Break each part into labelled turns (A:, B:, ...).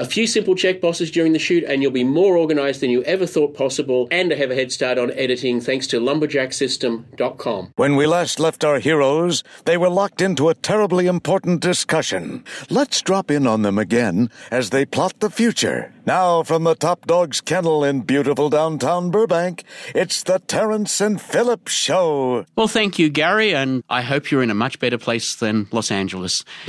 A: A few simple check boxes during the shoot, and you'll be more organized than you ever thought possible, and have a head start on editing thanks to lumberjacksystem.com.
B: When we last left our heroes, they were locked into a terribly important discussion. Let's drop in on them again as they plot the future. Now, from the Top Dog's Kennel in beautiful downtown Burbank, it's the Terence and Philip Show.
A: Well, thank you, Gary, and I hope you're in a much better place than Los Angeles.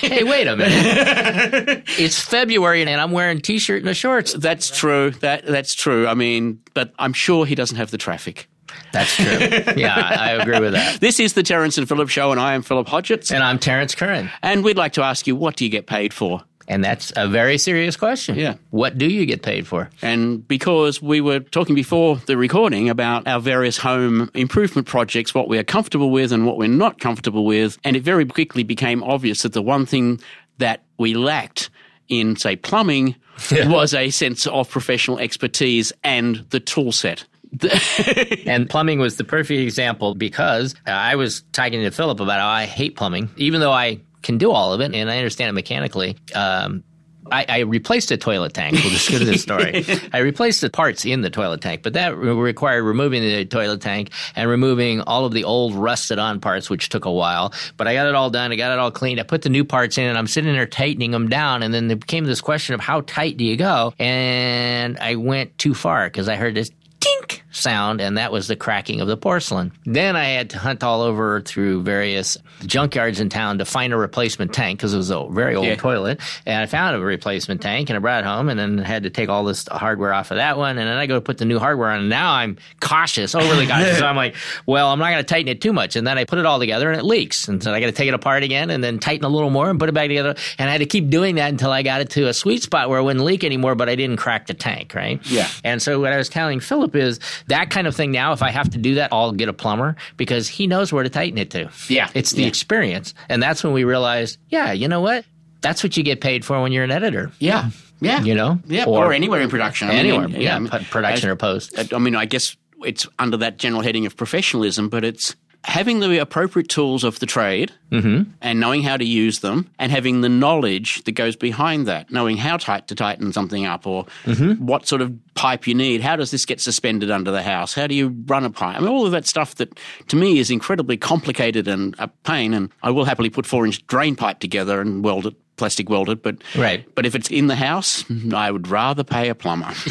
C: hey, wait a minute. it's February and I'm wearing a t-shirt and a shorts.
A: That's true. That that's true. I mean, but I'm sure he doesn't have the traffic.
C: That's true. yeah, I agree with that.
A: This is the Terence and Philip Show, and I am Philip Hodgetts.
C: And I'm Terence Curren.
A: And we'd like to ask you, what do you get paid for?
C: And that's a very serious question.
A: Yeah.
C: What do you get paid for?
A: And because we were talking before the recording about our various home improvement projects, what we are comfortable with and what we're not comfortable with, and it very quickly became obvious that the one thing that we lacked in, say, plumbing yeah. was a sense of professional expertise and the tool set.
C: and plumbing was the perfect example because I was talking to Philip about how I hate plumbing, even though I can do all of it and I understand it mechanically. Um, I, I, replaced a toilet tank. We'll just go to this story. I replaced the parts in the toilet tank, but that re- required removing the toilet tank and removing all of the old rusted on parts, which took a while. But I got it all done. I got it all cleaned. I put the new parts in and I'm sitting there tightening them down. And then there came this question of how tight do you go? And I went too far because I heard this sound, and that was the cracking of the porcelain. Then I had to hunt all over through various junkyards in town to find a replacement tank because it was a very old yeah. toilet. And I found a replacement tank and I brought it home and then had to take all this hardware off of that one. And then I go to put the new hardware on. And now I'm cautious, overly cautious. so I'm like, well, I'm not going to tighten it too much. And then I put it all together and it leaks. And so I got to take it apart again and then tighten a little more and put it back together. And I had to keep doing that until I got it to a sweet spot where it wouldn't leak anymore, but I didn't crack the tank, right?
A: Yeah.
C: And so what I was telling Philip is that kind of thing now, if I have to do that, I'll get a plumber because he knows where to tighten it to.
A: Yeah.
C: It's the
A: yeah.
C: experience. And that's when we realized, yeah, you know what? That's what you get paid for when you're an editor.
A: Yeah. Yeah.
C: You know?
A: Yeah. Or, or anywhere in production.
C: I anywhere. Mean, yeah. yeah. Production I, or post.
A: I mean, I guess it's under that general heading of professionalism, but it's having the appropriate tools of the trade
C: mm-hmm.
A: and knowing how to use them and having the knowledge that goes behind that, knowing how tight to tighten something up or
C: mm-hmm.
A: what sort of pipe you need. How does this get suspended under the house? How do you run a pipe? I mean, all of that stuff that to me is incredibly complicated and a pain. And I will happily put four inch drain pipe together and weld it plastic welded, but
C: right.
A: But if it's in the house, I would rather pay a plumber.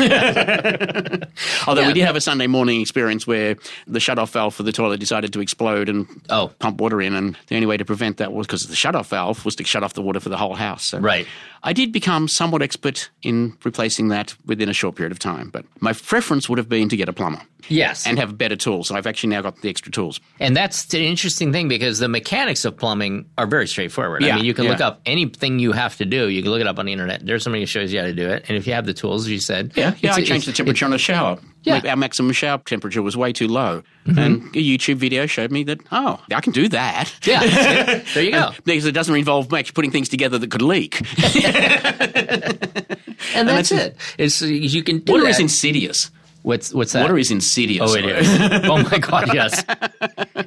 A: Although yeah. we did have a Sunday morning experience where the shut-off valve for the toilet decided to explode and
C: oh.
A: pump water in, and the only way to prevent that was because the shut-off valve was to shut off the water for the whole house. So
C: right.
A: I did become somewhat expert in replacing that within a short period of time, but my preference would have been to get a plumber.
C: Yes.
A: And have better tools. I've actually now got the extra tools.
C: And that's an interesting thing because the mechanics of plumbing are very straightforward.
A: Yeah,
C: I mean, you can
A: yeah.
C: look up anything you have to do. You can look it up on the internet. There's somebody who shows you how to do it. And if you have the tools, as you said.
A: Yeah, yeah I changed the temperature on the shower.
C: Yeah.
A: Our maximum shower temperature was way too low. Mm-hmm. And a YouTube video showed me that, oh, I can do that.
C: Yeah. there you go.
A: because it doesn't involve actually putting things together that could leak.
C: and that's, and that's it. It's, you can do
A: Water
C: that.
A: is insidious.
C: What's what's that?
A: Water is insidious.
C: Oh, it is. oh my god, yes,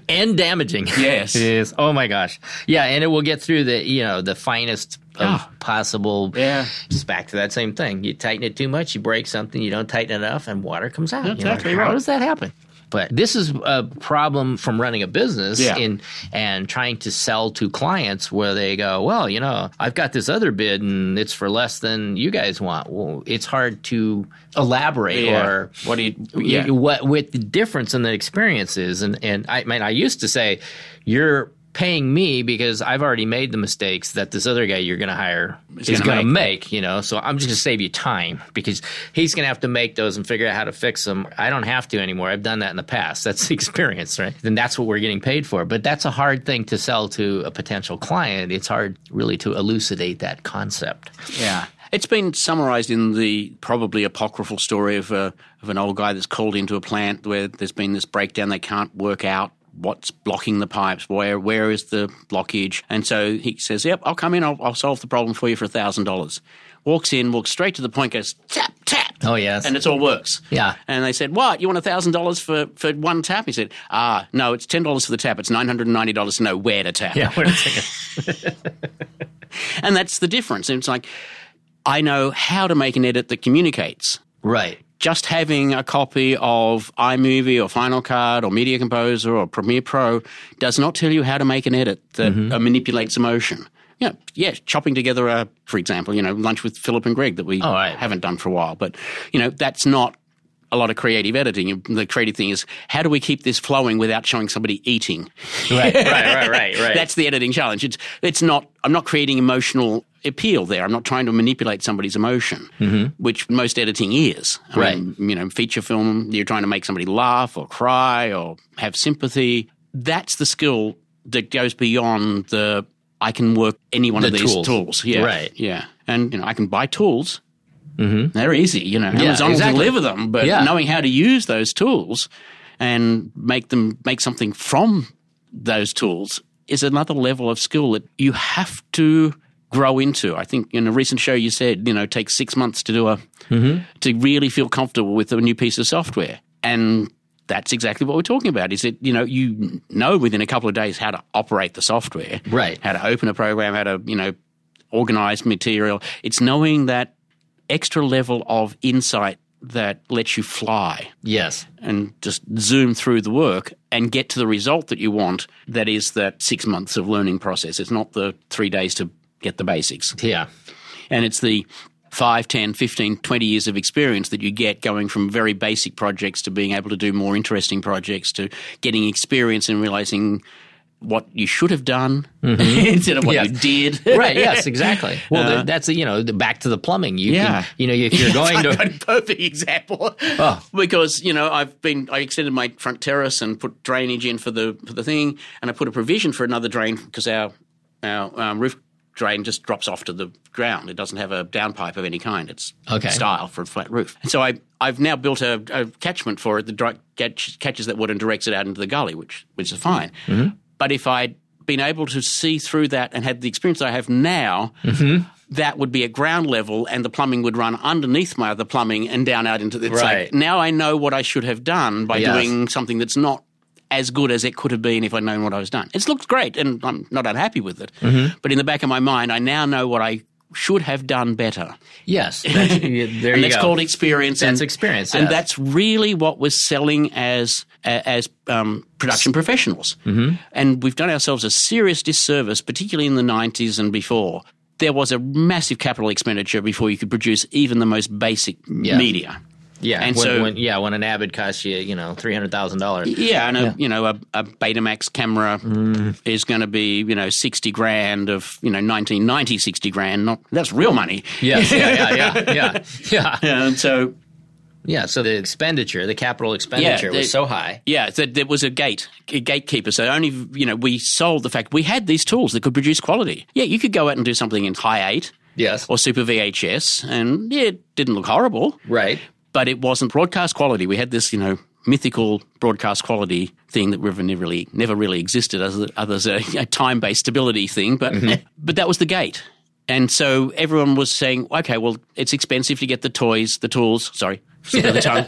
C: and damaging.
A: Yes,
C: it is. Oh my gosh, yeah, and it will get through the you know the finest of oh. possible.
A: Yeah,
C: just back to that same thing. You tighten it too much, you break something. You don't tighten enough, and water comes out.
A: exactly
C: like,
A: right.
C: How does that happen? But this is a problem from running a business
A: yeah.
C: in and trying to sell to clients where they go, well, you know, I've got this other bid and it's for less than you guys want. Well, it's hard to elaborate
A: yeah.
C: or
A: what do you, yeah.
C: what with the difference in the experiences. And and I, I mean, I used to say, you're paying me because I've already made the mistakes that this other guy you're going to hire
A: is
C: going
A: to
C: make. You know, so I'm just going to save you time because he's going to have to make those and figure out how to fix them. I don't have to anymore. I've done that in the past. That's the experience, right? Then that's what we're getting paid for. But that's a hard thing to sell to a potential client. It's hard really to elucidate that concept.
A: Yeah. It's been summarized in the probably apocryphal story of, uh, of an old guy that's called into a plant where there's been this breakdown. They can't work out what's blocking the pipes, where where is the blockage, and so he says, "Yep, I'll come in, I'll, I'll solve the problem for you for a thousand dollars." Walks in, walks straight to the point, goes tap tap.
C: Oh yes,
A: and it all works.
C: Yeah.
A: And they said, "What? You want a thousand dollars for for one tap?" He said, "Ah, no, it's ten dollars for the tap. It's nine hundred and ninety dollars to know where to tap."
C: Yeah, where to tap.
A: and that's the difference. And it's like I know how to make an edit that communicates.
C: Right.
A: Just having a copy of iMovie or Final Cut or Media Composer or Premiere Pro does not tell you how to make an edit that uh, manipulates emotion. Yeah, yeah, chopping together a, for example, you know, lunch with Philip and Greg that we
C: Oh, right.
A: haven't done for a while, but you know, that's not a lot of creative editing. The creative thing is how do we keep this flowing without showing somebody eating?
C: Right. right. Right. Right. Right.
A: That's the editing challenge. It's it's not. I'm not creating emotional appeal there. I'm not trying to manipulate somebody's emotion, which most editing is. I
C: Mm-hmm. Right.
A: mean, you know, feature film. You're trying to make somebody laugh or cry or have sympathy. That's the skill that goes beyond the. I can work any one
C: The
A: of these
C: tools.
A: tools. Yeah.
C: Right.
A: Yeah. And you know, I can buy tools. Mm-hmm. They're easy. You know, Amazon
C: exactly.
A: will deliver them, but
C: Yeah.
A: knowing how to use those tools and make them make something from those tools is another level of skill that you have to grow into. I think in a recent show you said, you know, it takes six months to do a to really feel comfortable with a new piece of software. And that's exactly what we're talking about. Is that you know you know within a couple of days how to operate the software,
C: Right.
A: How to open a program, how to you know organize material. It's knowing that extra level of insight that lets you fly
C: yes.
A: and just zoom through the work and get to the result that you want. That is that six months of learning process. It's not the three days to get the basics.
C: Yeah.
A: And it's the 5, 10, 15, 20 years of experience that you get going from very basic projects to being able to do more interesting projects to getting experience and realizing what you should have done mm-hmm. instead of what
C: Yes.
A: you did.
C: right. Yes. Exactly. Well, uh, th- that's you know the, back to the plumbing. You
A: Yeah.
C: Can, you know if you're going to
A: a perfect example.
C: Oh.
A: Because you know I've been I extended my front terrace and put drainage in for the for the thing, and I put a provision for another drain because our our um, roof drain just drops off to the ground. It doesn't have a downpipe of any kind. It's
C: Okay.
A: style for a flat roof. And so I I've now built a, a catchment for it that catch, catches that water and directs it out into the gully, which which is fine. Mm-hmm. But if I'd been able to see through that and had the experience I have now, that would be at ground level, and the plumbing would run underneath my other plumbing and down out into the. It's
C: Right.
A: like now I know what I should have done by
C: Yes.
A: doing something that's not as good as it could have been if I'd known what I was done. It's looked great, and I'm not unhappy with it.
C: Mm-hmm.
A: But in the back of my mind, I now know what I should have done better.
C: yes. That's, there
A: and that's
C: go.
A: called experience.
C: That's
A: and,
C: experience,
A: and that's really what we're selling as as um, production professionals. Mm-hmm. And we've done ourselves a serious disservice, particularly in the '90s and before. There was a massive capital expenditure before you could produce even the most basic
C: Yeah.
A: media.
C: Yeah.
A: and
C: when,
A: so-
C: when, yeah, when an Avid costs you you know three hundred thousand dollars.
A: Yeah, and a, you know a, a Betamax camera mm. is going to be you know sixty grand of you know 1990 60 grand. Not that's real money.
C: Yes. Yeah. Yeah. Yeah. Yeah. Yeah.
A: Yeah, and so
C: Yeah. So the expenditure, the capital expenditure,
A: they-
C: was so high.
A: Yeah, so there was a gate, a gatekeeper. So only you know we sold the fact we had these tools that could produce quality. Yeah, you could go out and do something in Hi8
C: Yes.
A: or super VHS, and yeah, it didn't look horrible,
C: Right.
A: But it wasn't broadcast quality. We had this, you know, mythical broadcast quality thing that never never really never really existed as others a, a time based stability thing, but mm-hmm. but that was the gate. And so everyone was saying, okay, well, it's expensive to get the toys, the tools. Sorry, slip of the tongue.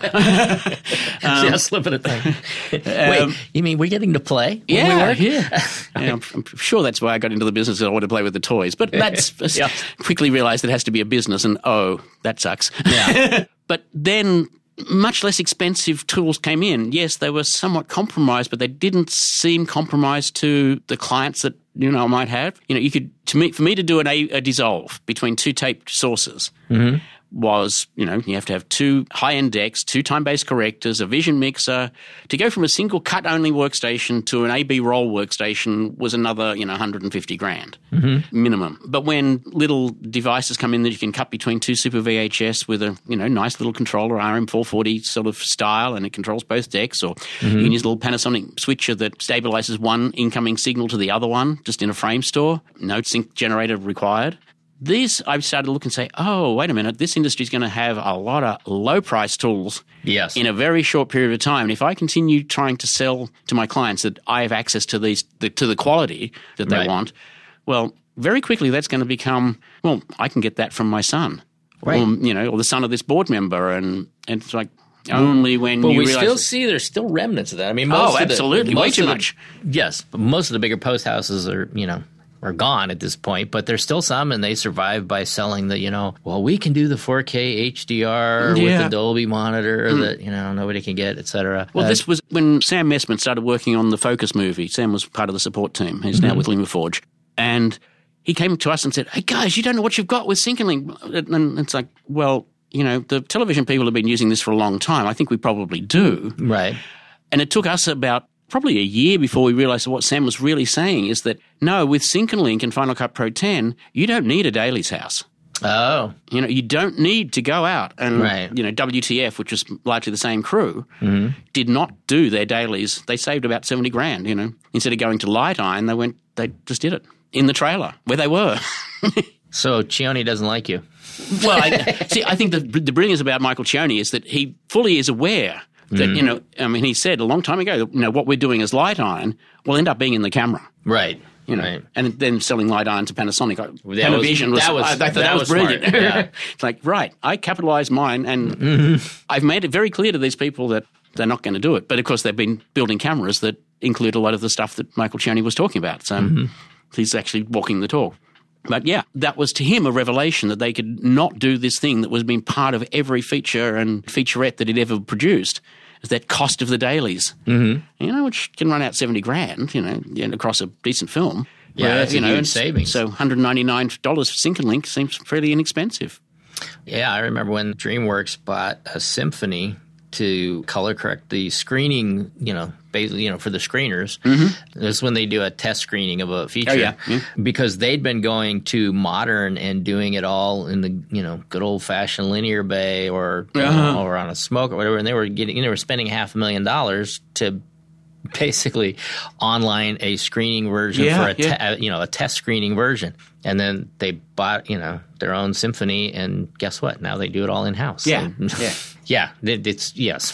A: Um,
C: yeah. Slip of the thing. Wait. You mean we're getting to play? when we
A: Yeah, yeah. Yeah, I'm, I'm sure that's why I got into the business. I wanted to play with the toys, but that's
C: Yeah.
A: quickly realised it has to be a business, and oh, that sucks.
C: Yeah.
A: but then much less expensive tools came in. Yes, they were somewhat compromised, but they didn't seem compromised to the clients that you know I might have. You know, you could to me for me to do an, a, a dissolve between two taped sources. Was you know you have to have two high end decks, two time based correctors, a vision mixer. To go from a single cut only workstation to an AB roll workstation was another you know 150 grand mm-hmm. minimum. But when little devices come in that you can cut between two super VHS with a you know nice little controller RM440 sort of style, and it controls both decks, or mm-hmm. you can use a little Panasonic switcher that stabilizes one incoming signal to the other one just in a frame store. No sync generator required. These I've started to look and say, oh wait a minute, this industry is going to have a lot of low price tools
C: Yes.
A: in a very short period of time. And if I continue trying to sell to my clients that I have access to these the, to the quality that they
C: Right.
A: want, well, very quickly that's going to become well, I can get that from my son,
C: Right.
A: or you know, or the son of this board member, and, and it's like only mm. when
C: But
A: you
C: we still see there's still remnants of that. I mean, most
A: Oh,
C: of the-
A: absolutely. Way too
C: the-
A: much.
C: yes, but most of the bigger post houses are you know are gone at this point, but there's still some, and they survive by selling the, you know, well, we can do the 4K HDR with
A: hmm.
C: the Dolby monitor that you know nobody can get, etc.
A: Well, uh, this was when Sam Mestman started working on the Focus movie. Sam was part of the support team. He's now mm-hmm. with LumaForge. And he came to us and said, Hey, guys, you don't know what you've got with Sync and Link. And it's like, well, you know, the television people have been using this for a long time. I think we probably do.
C: right.
A: And it took us about probably a year before we realized what Sam was really saying is that no, with Sync and Link and Final Cut Pro 10, you don't need a dailies house.
C: Oh,
A: You know, you don't need to go out and
C: Right.
A: you know WTF, which was largely the same crew, mm-hmm. did not do their dailies. They saved about seventy grand. You know, instead of going to Light Iron, they went. They just did it in the trailer where they were.
C: so Cioni doesn't like you.
A: well, I, see, I think the the brilliance about Michael Cioni is that he fully is aware that you know. I mean, he said a long time ago, you know, what we're doing as Light Iron will end up being in the camera.
C: Right.
A: You know,
C: Right.
A: and then selling light iron to Panasonic.
C: That
A: Panavision was,
C: was- that was-
A: I, I thought that,
C: that
A: was,
C: was
A: brilliant.
C: yeah.
A: it's like, right, I capitalized mine and
C: Mm-hmm.
A: I've made it very clear to these people that they're not going to do it. But of course, they've been building cameras that include a lot of the stuff that Michael Cioni was talking about. So
C: Mm-hmm.
A: he's actually walking the talk. But yeah, that was to him a revelation that they could not do this thing that was being part of every feature and featurette that he'd ever produced. Is that cost of the dailies, mm-hmm. you know, which can run out seventy grand, you know, across a decent film.
C: Yeah,
A: Where,
C: that's
A: you know,
C: huge savings.
A: So one hundred ninety nine dollars for Sync and Link seems fairly inexpensive.
C: Yeah, I remember when DreamWorks bought a symphony to color correct the screening, you know, basically, you know, for the screeners. Mm-hmm. This is when they do a test screening of a feature.
A: Oh, yeah. Yeah.
C: Because they'd been going to modern and doing it all in the, you know, good old fashioned linear bay or,
A: Uh-huh.
C: or on a smoke or whatever. And they were getting, you know, they were spending half a million dollars to basically online a screening version
A: Yeah,
C: for a te-
A: yeah.
C: uh, you know a test screening version and then they bought you know their own symphony and guess what now they do it all in house
A: Yeah, yeah.
C: yeah it, it's yes.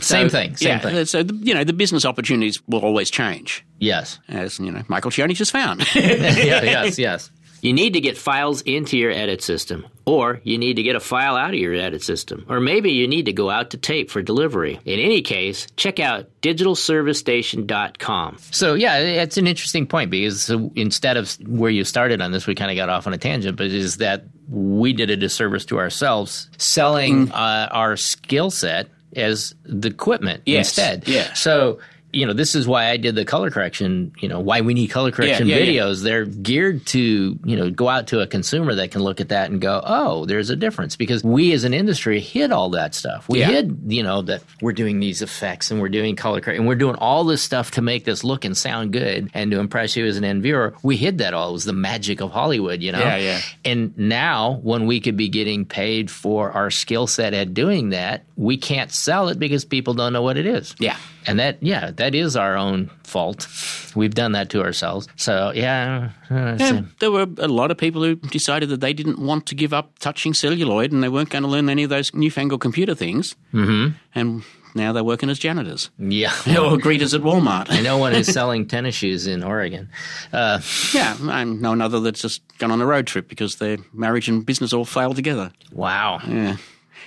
C: Same
A: So,
C: thing same
A: yeah,
C: thing.
A: So the, you know the business opportunities will always change,
C: yes.
A: As you know Michael Cioni just found.
C: yeah, yes yes you need to get files into your edit system or you need to get a file out of your edit system or maybe you need to go out to tape for delivery. In any case check out digitalservicestation.com so yeah it's an interesting point because instead of where you started on this we kind of got off on a tangent but is that we did a disservice to ourselves selling uh, our skill set as the equipment
A: Yes,
C: instead.
A: Yeah.
C: so you know, this is why I did the color correction, you know, why we need color correction
A: yeah, yeah.
C: videos. They're geared to, you know, go out to a consumer that can look at that and go, oh, there's a difference. Because we as an industry hid all that stuff. We
A: Yeah.
C: hid, you know, that we're doing these effects and we're doing color correction and we're doing all this stuff to make this look and sound good and to impress you as an end viewer. We hid that all. It was the magic of Hollywood, you know?
A: Yeah, yeah.
C: And now, when we could be getting paid for our skill set at doing that, we can't sell it because people don't know what it is.
A: Yeah.
C: And that, yeah, that is our own fault. We've done that to ourselves. So, yeah. uh,
A: Yeah, there were a lot of people who decided that they didn't want to give up touching celluloid and they weren't going to learn any of those newfangled computer things. Mm-hmm. And now they're working as janitors
C: yeah.
A: or greeters at Walmart.
C: I know one is selling tennis shoes in Oregon. Uh,
A: yeah, I know another that's just gone on a road trip because their marriage and business all failed together.
C: wow.
A: Yeah.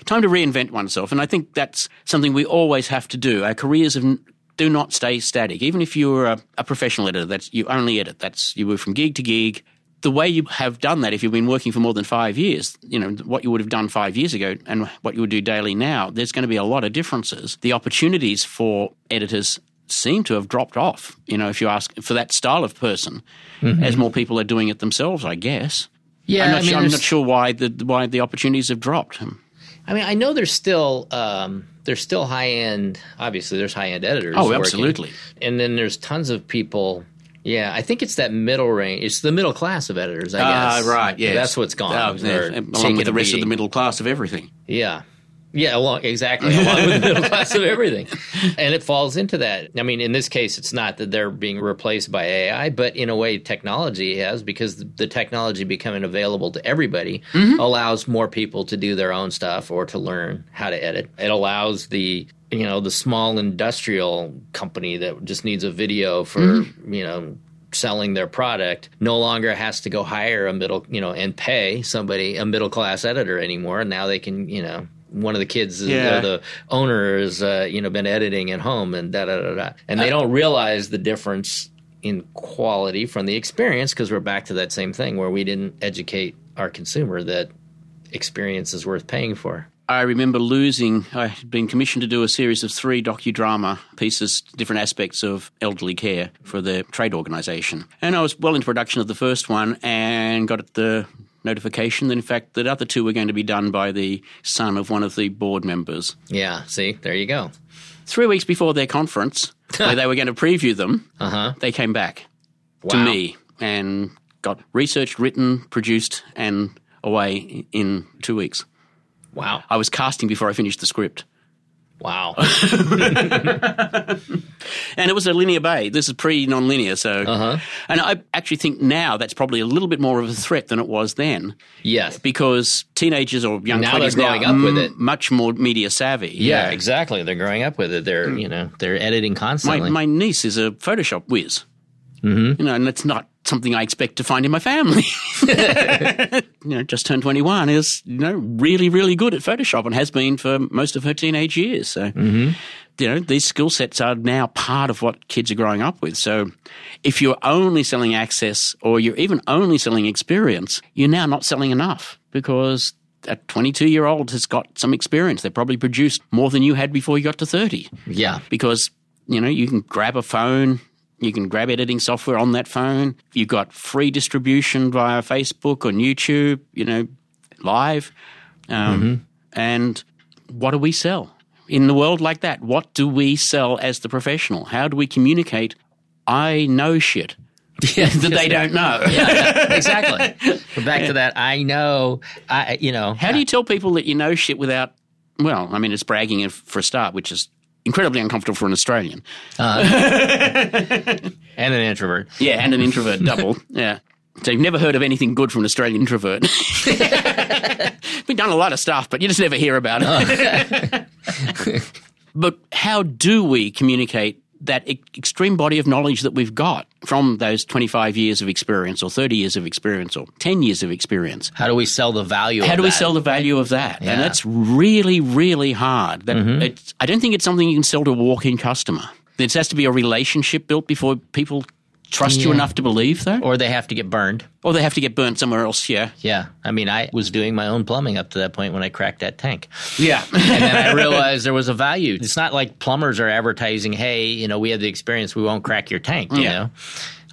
A: Time to reinvent oneself. And I think that's something we always have to do. Our careers have, do not stay static. Even if you're a, a professional editor, that's you only edit. That's you move from gig to gig. The way you have done that, if you've been working for more than five years, you know, what you would have done five years ago and what you would do daily now, there's going to be a lot of differences. The opportunities for editors seem to have dropped off, you know, if you ask for that style of person, as more people are doing it themselves, I guess.
C: Yeah,
A: I'm not,
C: I mean,
A: sure, I'm not sure why the why the opportunities have dropped.
C: I mean, I know there's still um, there's still high end. Obviously, there's high end editors.
A: Oh,
C: working.
A: absolutely.
C: And then there's tons of people. Yeah, I think it's that middle range. It's the middle class of editors. I
A: Ah,
C: guess.
A: right. Yeah,
C: that's what's gone.
A: Oh, yeah, along with the rest of the middle class of everything.
C: Yeah. Yeah, along, exactly. Along with the middle class of everything. And it falls into that. I mean, in this case, it's not that they're being replaced by AI, but in a way, technology has, because the technology becoming available to everybody mm-hmm. allows more people to do their own stuff or to learn how to edit. It allows the you know the small industrial company that just needs a video for mm-hmm. you know selling their product no longer has to go hire a middle, you know, and pay somebody a middle class editor anymore. And now they can, you know, one of the kids,
A: Yeah.
C: uh, the owner has, uh, you know, been editing at home and da da da da, and they don't realize the difference in quality from the experience because we're back to that same thing where we didn't educate our consumer that experience is worth paying for.
A: I remember losing. I had been commissioned to do a series of three docudrama pieces, different aspects of elderly care for the trade organisation. And I was well into production of the first one and got the notification that, in fact, the other two were going to be done by the son of one of the board members.
C: Yeah, see, there you go.
A: Three weeks before their conference, where they were going to preview them,
C: Uh-huh.
A: they came back
C: Wow.
A: to me and got researched, written, produced, and away in two weeks.
C: Wow.
A: I was casting before I finished the script.
C: Wow.
A: And it was a linear bay. This is pre non-linear, so.
C: Uh-huh.
A: And I actually think now that's probably a little bit more of a threat than it was then,
C: yes.
A: because teenagers or young
C: Now they're growing
A: now
C: up with it.
A: much more media savvy.
C: Yeah, exactly. They're growing up with it. They're, you know, they're editing
A: My,
C: constantly.
A: my niece is a Photoshop whiz. Mm-hmm. You know, and it's not something I expect to find in my family. you know, just turned 21 is, you know, really, really good at Photoshop and has been for most of her teenage years. So, mm-hmm. you know, these skill sets are now part of what kids are growing up with. So if you're only selling access or you're even only selling experience, you're now not selling enough because a 22 year old has got some experience. They probably produced more than you had before you got to 30
C: yeah.
A: because you know you can grab a phone you can grab editing software on that phone you've got free distribution via facebook on youtube you know live um, and what do we sell in the world like that what do we sell as the professional how do we communicate i know shit Yeah, that they don't know
C: exactly. We're back to that. I know. I, you know.
A: how do you tell people that you know shit without well i mean it's bragging for a start which is incredibly uncomfortable for an australian uh,
C: and an introvert.
A: Yeah, and an introvert double. Yeah. So you've never heard of anything good from an Australian introvert. We've done a lot of stuff, but you just never hear about it. Oh. but how do we communicate that extreme body of knowledge that we've got from those 25 years of experience or 30 years of experience or 10 years of experience?
C: How do we sell the value?
A: How
C: of
A: do we sell the value of that?
C: Yeah.
A: And that's really, really hard. That mm-hmm. it's, I don't think it's something you can sell to a walk-in customer. There has to be a relationship built before people trust you enough to believe that.
C: Or they have to get burned.
A: Or they have to get burned somewhere else, yeah.
C: Yeah. I mean, I was doing my own plumbing up to that point when I cracked that tank.
A: Yeah.
C: and then I realized there was a value. It's not like plumbers are advertising, "Hey, you know, we have the experience. We won't crack your tank." You
A: Yeah.
C: know,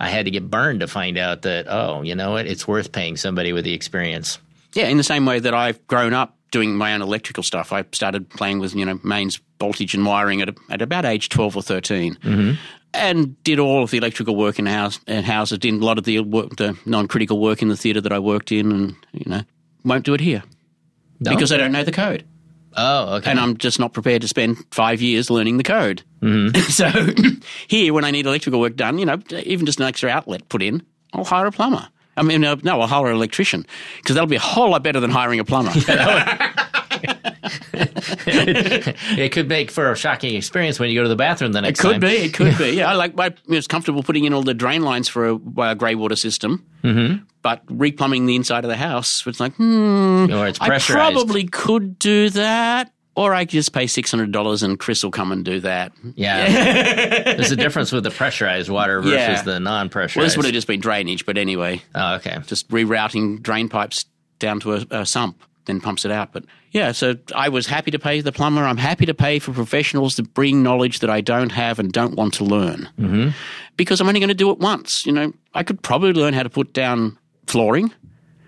C: I had to get burned to find out that oh, you know what? It's worth paying somebody with the experience.
A: yeah, in the same way that I've grown up doing my own electrical stuff. I started playing with, you know, mains voltage and wiring at, at about age 12 or 13. Mm-hmm. And did all of the electrical work in house in houses, did a lot of the work, the non-critical work in the theatre that I worked in, and you know, won't do it here
C: No?
A: because I don't know the code.
C: oh, okay.
A: and I'm just not prepared to spend five years learning the code. so here, when I need electrical work done, you know, even just an extra outlet put in, I'll hire a plumber. I mean, uh, no, I'll hire an electrician because that'll be a whole lot better than hiring a plumber.
C: it could make for a shocking experience when you go to the bathroom the next
A: It could
C: time.
A: be. It could be. Yeah, I like. I was comfortable putting in all the drain lines for a, a grey water system, mm-hmm. but replumbing the inside of the house, it's like, hmm,
C: Or it's
A: I probably could do that, or I could just pay six hundred dollars and Chris will come and do that.
C: Yeah. There's a difference with the pressurized water versus
A: Yeah.
C: the non-pressurized.
A: Well, this would have just been drainage, but anyway,
C: oh, okay.
A: just rerouting drain pipes down to a, a sump, then pumps it out. But yeah, so I was happy to pay the plumber. I'm happy to pay for professionals to bring knowledge that I don't have and don't want to learn mm-hmm. because I'm only going to do it once. You know, I could probably learn how to put down flooring,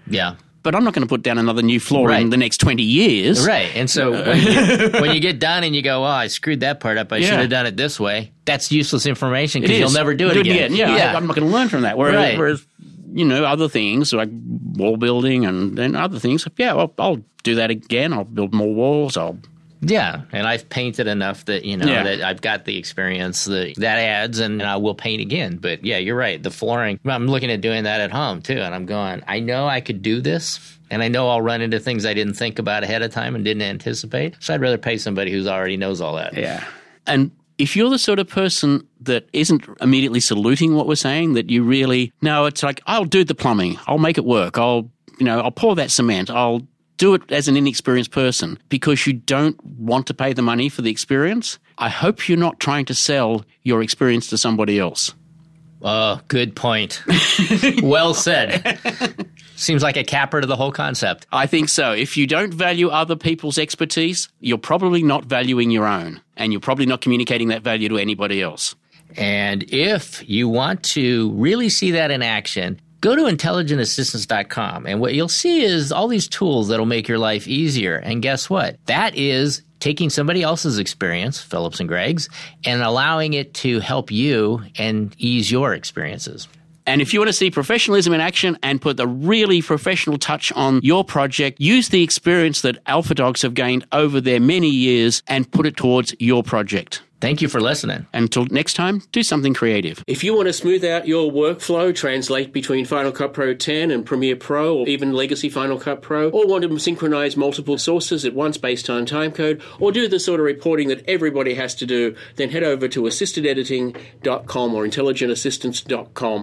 C: Yeah.
A: But I'm not going to put down another new floor in the next 20 years.
C: Right. And so when you, when you get done and you go, oh, I screwed that part up. I should have done it this way. That's useless information because you'll never do it again.
A: Yeah, I, am not going to learn from that. Whereas,
C: Right.
A: whereas, you know, other things like wall building and, and other things, yeah, I'll, I'll do that again. I'll build more walls. I'll
C: Yeah, and I've painted enough that you know
A: Yeah.
C: that I've got the experience that that adds, and I will paint again. But yeah, you're right. The flooring. I'm looking at doing that at home too, and I'm going. I know I could do this, and I know I'll run into things I didn't think about ahead of time and didn't anticipate. So I'd rather pay somebody who's already knows all that.
A: Yeah. And if you're the sort of person that isn't immediately saluting what we're saying, that you really, no, it's like, I'll do the plumbing. I'll make it work. I'll, you know, I'll pour that cement. I'll do it as an inexperienced person because you don't want to pay the money for the experience. I hope you're not trying to sell your experience to somebody else.
C: Oh, good point. well said. Seems like a capper to the whole concept.
A: I think so. If you don't value other people's expertise, you're probably not valuing your own, and you're probably not communicating that value to anybody else.
C: And if you want to really see that in action, go to intelligentassistance.com and what you'll see is all these tools that'll make your life easier. And guess what? That is taking somebody else's experience, Philip's and Greg's, and allowing it to help you and ease your experiences.
A: And if you want to see professionalism in action and put the really professional touch on your project, use the experience that Alpha Dogs have gained over their many years and put it towards your project.
C: Thank you for listening.
A: Until next time, do something creative.
D: If you want to smooth out your workflow, translate between Final Cut Pro 10 and Premiere Pro, or even Legacy Final Cut Pro, or want to synchronize multiple sources at once based on timecode, or do the sort of reporting that everybody has to do, then head over to assistedediting.com or intelligentassistance.com.